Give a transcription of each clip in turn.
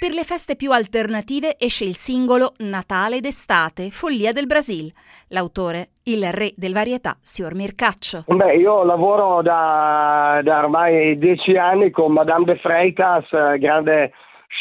Per le feste più alternative esce il singolo Natale d'estate, Follia del Brasil. L'autore, il re del varietà, Sior Mircaccio. Beh, io lavoro da, da ormai dieci anni con Madame de Freitas, grande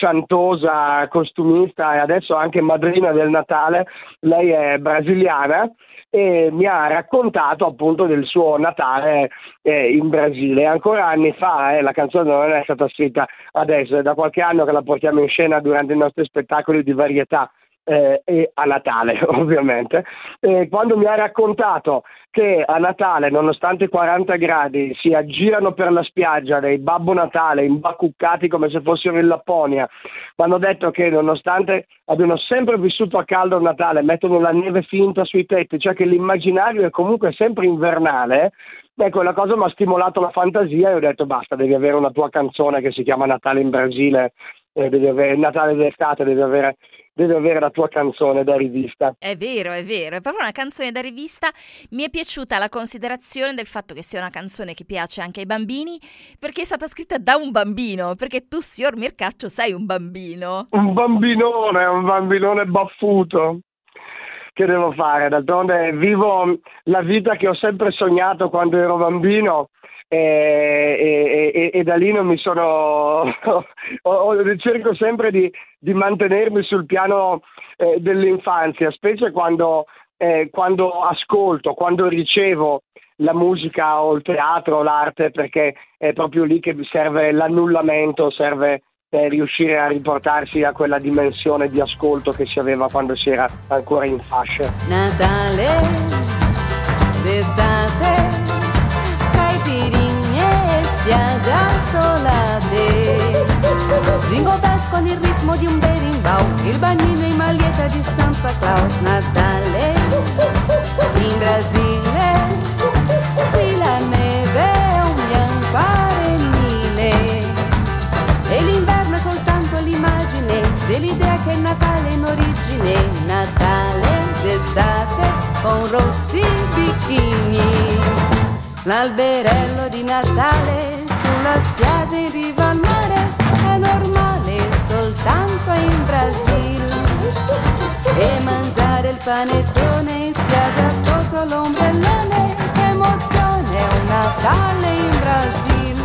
chantosa, costumista e adesso anche madrina del Natale. Lei è brasiliana e mi ha raccontato appunto del suo Natale eh, in Brasile. Ancora anni fa, eh, la canzone non è stata scritta adesso, è da qualche anno che la portiamo in scena durante i nostri spettacoli di varietà eh, e a Natale ovviamente. E quando mi ha raccontato che a Natale, nonostante i 40 gradi, si aggirano per la spiaggia dei Babbo Natale imbacuccati come se fossero in Lapponia, mi hanno detto che nonostante abbiano sempre vissuto a caldo il Natale, mettono la neve finta sui tetti, cioè che l'immaginario è comunque sempre invernale, Ecco, la cosa mi ha stimolato la fantasia e ho detto basta, devi avere una tua canzone che si chiama Natale in Brasile, eh, devi avere Natale d'estate, devi avere devi avere la tua canzone da rivista. È vero, è vero, è proprio una canzone da rivista. Mi è piaciuta la considerazione del fatto che sia una canzone che piace anche ai bambini, perché è stata scritta da un bambino, perché tu, signor Mircaccio, sei un bambino. Un bambinone, un bambinone baffuto. Che devo fare? D'altronde vivo la vita che ho sempre sognato quando ero bambino e, e, e, da lì non mi sono cerco sempre di, di, mantenermi sul piano eh, dell'infanzia specie quando, eh, quando ascolto quando ricevo la musica o il teatro l'arte perché è proprio lì che serve l'annullamento serve eh, riuscire a riportarsi a quella dimensione di ascolto che si aveva quando si era ancora in fascia. Natale d'estate caipirinha e spiaggia assolate. Jingle bells con il ritmo di un berimbau, il bagnino in maglietta di Santa Claus, Natale in Brasile, qui la neve è un biancarenile e l'inverno è soltanto l'immagine dell'idea che è Natale in origine, Natale d'estate con rossi bikini. L'alberello di Natale sulla spiaggia in riva al mare è normale soltanto in Brasile. E mangiare il panettone in spiaggia sotto l'ombrellone, emozione, è un Natale in Brasile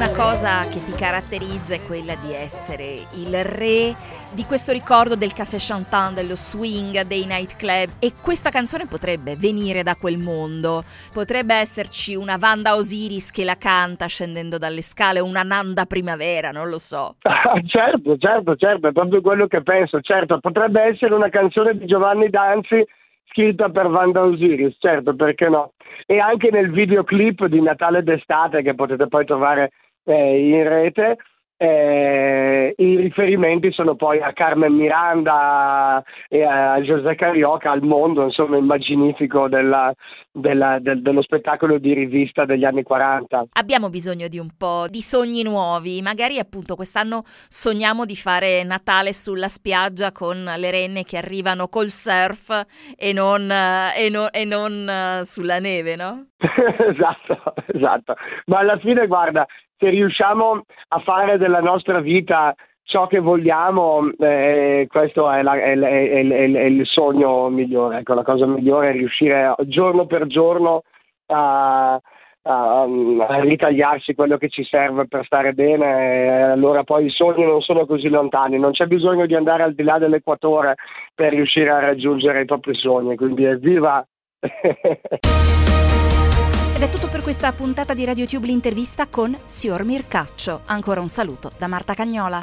una cosa che ti caratterizza è quella di essere il re di questo ricordo del caffè chantant, dello swing, dei nightclub e questa canzone potrebbe venire da quel mondo. Potrebbe esserci una Vanda Osiris che la canta scendendo dalle scale, una Nanda Primavera, non lo so. Ah, certo, certo, certo, è proprio quello che penso. Certo, potrebbe essere una canzone di Giovanni Danzi scritta per Vanda Osiris, certo, perché no? E anche nel videoclip di Natale d'estate che potete poi trovare eh, in rete. Eh, I riferimenti sono poi a Carmen Miranda e a José Carioca, al mondo insomma immaginifico della, della, del, dello spettacolo di rivista degli anni 40. Abbiamo bisogno di un po' di sogni nuovi, magari appunto quest'anno sogniamo di fare Natale sulla spiaggia con le renne che arrivano col surf e non, e no, e non uh, sulla neve, no? esatto, esatto. Ma alla fine guarda, se riusciamo a fare della nostra vita ciò che vogliamo, eh, questo è, la, è, è, è, il sogno migliore, ecco, la cosa migliore è riuscire giorno per giorno a, a, a, ritagliarsi quello che ci serve per stare bene, allora poi i sogni non sono così lontani, non c'è bisogno di andare al di là dell'equatore per riuscire a raggiungere i propri sogni, quindi evviva! Ed è tutto per questa puntata di RadioTube l'intervista con Sior Mircaccio. Ancora un saluto da Marta Cagnola.